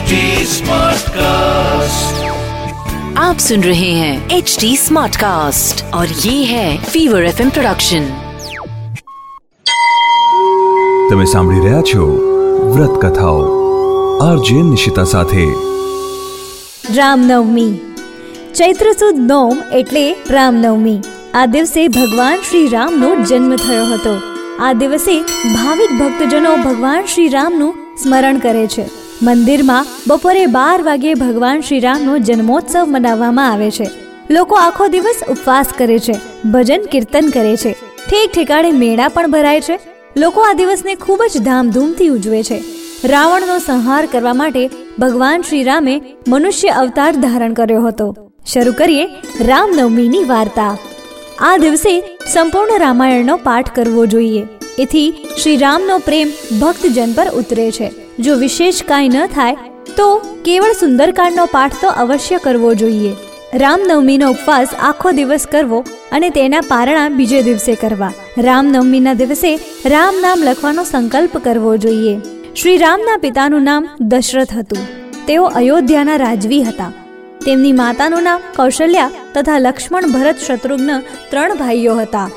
HD Smartcast. आप सुन रहे हैं एच डी स्मार्ट कास्ट और ये है फीवर एफ प्रोडक्शन તમે સાંભળી રહ્યા છો વ્રત કથાઓ આરજે નિશિતા સાથે રામનવમી ચૈત્ર સુદ નોમ એટલે રામનવમી આ દિવસે ભગવાન શ્રી રામનો જન્મ થયો હતો આ દિવસે ભાવિક ભક્તજનો ભગવાન શ્રી રામનું સ્મરણ કરે છે મંદિરમાં બપોરે બાર વાગે ભગવાન શ્રીરામનો જન્મોત્સવ મનાવવામાં આવે છે. લોકો આખો દિવસ ઉપવાસ કરે છે, ભજન કીર્તન કરે છે. ઠેક ઠેકાણે મેળા પણ ભરાય છે. લોકો આ દિવસને ખૂબ જ ધામધૂમથી ઉજવે છે. રાવણનો સંહાર કરવા માટે ભગવાન શ્રી રામે મનુષ્ય અવતાર ધારણ કર્યો હતો. શરૂ કરીએ રામનવમીની વાર્તા. આ દિવસે સંપૂર્ણ રામાયણનો પાઠ કરવો જોઈએ. એથી શ્રી રામનો પ્રેમ ભક્તજન પર ઉતરે છે. જો વિશેષ કાંઈ ન થાય, તો કેવળ સુંદરકાંડનો પાઠ તો અવશ્ય કરવો જોઈએ. રામનવમીનો ઉપવાસ આખો દિવસ કરવો અને તેના પારણા બીજે દિવસે કરવા. રામનવમીના દિવસે રામ નામ લખવાનો સંકલ્પ કરવો જોઈએ. શ્રી રામના પિતાનું નામ દશરથ હતું. તેઓ અયોધ્યાના રાજવી હતા. તેમની માતાનું નામ કૌશલ્યા તથા લક્ષ્મણ ભરત શત્રુઘ્ન ત્રણ ભાઈઓ હતા.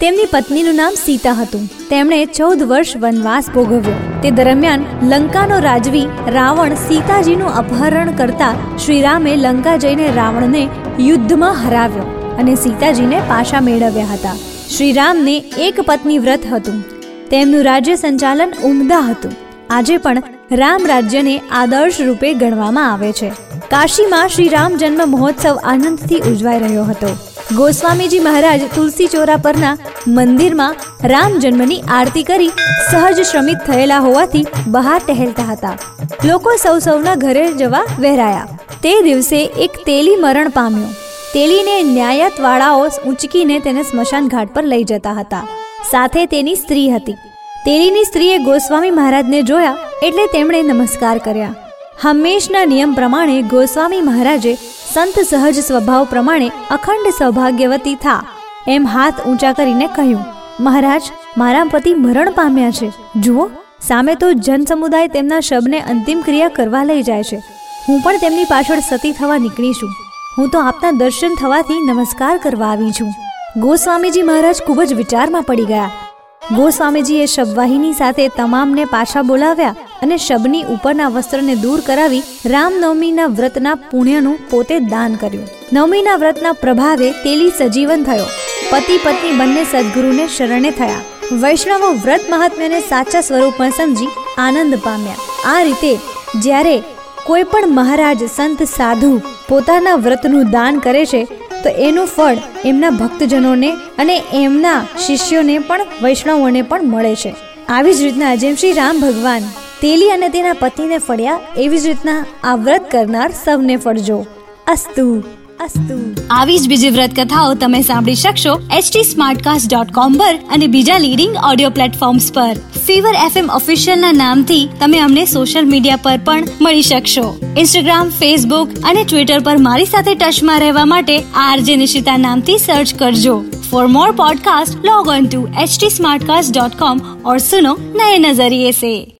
તેમની પત્નીનું નામ સીતા હતું. તેમણે ચૌદ વર્ષ વનવાસ ભોગવ્યો. તે દરમિયાન લંકાનો રાજવી રાવણ સીતાજીનું અપહરણ કરતા શ્રીરામે લંકા જઈને રાવણને યુદ્ધમાં હરાવ્યો અને સીતાજીને પાછા મેળવ્યા હતા. શ્રીરામને એક પત્ની વ્રત હતું. તેમનું રાજ્ય સંચાલન ઉમદા હતું. આજે પણ રામ રાજ્યને આદર્શ રૂપે ગણવામાં આવે છે. કાશીમાં શ્રી રામ જન્મ મહોત્સવ આનંદથી ઉજવાઈ રહ્યો હતો. ગોસ્વામીજી મહારાજ તુલસી ચોરા પરના મંદિરમાં રામ જન્મની આરતી કરી સહજ શ્રમિત થયેલા હોવાથી બહાર ટહેલતા હતા. લોકો સૌ સૌના ઘરે જવા વહેરાયા. તે દિવસે એક તેલી મરણ પામ્યો. તેલીને ન્યાયતવાળાઓ ઊંચકીને તેને સ્મશાન ઘાટ પર લઈ જતા હતા. સાથે તેની સ્ત્રી હતી. તેલીની સ્ત્રીએ ગોસ્વામી મહારાજને જોયા એટલે તેમણે નમસ્કાર કર્યા. હંમેશના નિયમ પ્રમાણે ગોસ્વામી મહારાજે સંત સહજ સ્વભાવ પ્રમાણે અખંડ સૌભાગ્યવતી થા. એમ હાથ ઊંચા કરીને કહ્યું, મહારાજ, મારા પતિ મરણ પામ્યા છે. જુઓ, સામે તો જન સમુદાય તેમના શબને અંતિમ ક્રિયા કરવા લઈ જાય છે. હું પણ તેમની પાછળ સતી થવા નીકળી છું. હું તો આપના દર્શન થવાથી નમસ્કાર કરવા આવી છું. ગોસ્વામીજી મહારાજ ખૂબ જ વિચારમાં પડી ગયા. ગોસ્વામીજીએ શબવાહિની સાથે તમામને પાછા બોલાવ્યા અને શબની ઉપરના વસ્ત્રને દૂર કરાવી રામનવમીના વ્રતના પુણ્યનું પોતે દાન કર્યું. નવમીના વ્રતના પ્રભાવે તેલી સજીવન થયો. પતિ પત્ની બંને સદગુરુને શરણે થયા. વૈષ્ણવો વ્રત મહાત્મ્યને સાચા સ્વરૂપમાં સમજી આનંદ પામ્યા. આ રીતે જ્યારે કોઈ પણ મહારાજ, સંત, સાધુ પોતાના વ્રતનું દાન કરે છે, તો એનું ફળ એમના ભક્તજનોને અને એમના શિષ્યોને પણ, વૈષ્ણવોને પણ મળે છે. આવી જ રીતના જેમ શ્રી રામ ભગવાન તેલી અને તેના પતિને ફળ્યા, એવી જ રીતના આ વ્રત કરનાર સૌને ફળજો. અસ્તુ. અસ્તુ. આવી જ બીજી વ્રત કથાઓ તમે સાંભળી શકશો એચટી સ્માર્ટકાસ્ટ ડોટ કોમ પર અને બીજા લીડિંગ ઓડિયો પ્લેટફોર્મ્સ પર. ફીવર એફએમ ઓફિશિયલના નામથી તમે અમને સોશિયલ મીડિયા પર પણ મળી શકશો. ઇન્સ્ટાગ્રામ ફેસબુક અને ટ્વિટર પર મારી સાથે ટચમાં રહેવા માટે આરજે નિશિતા નામથી સર્ચ કરજો. For more podcast log on to log on to htsmartcast.com और सुनो नए नजरिए से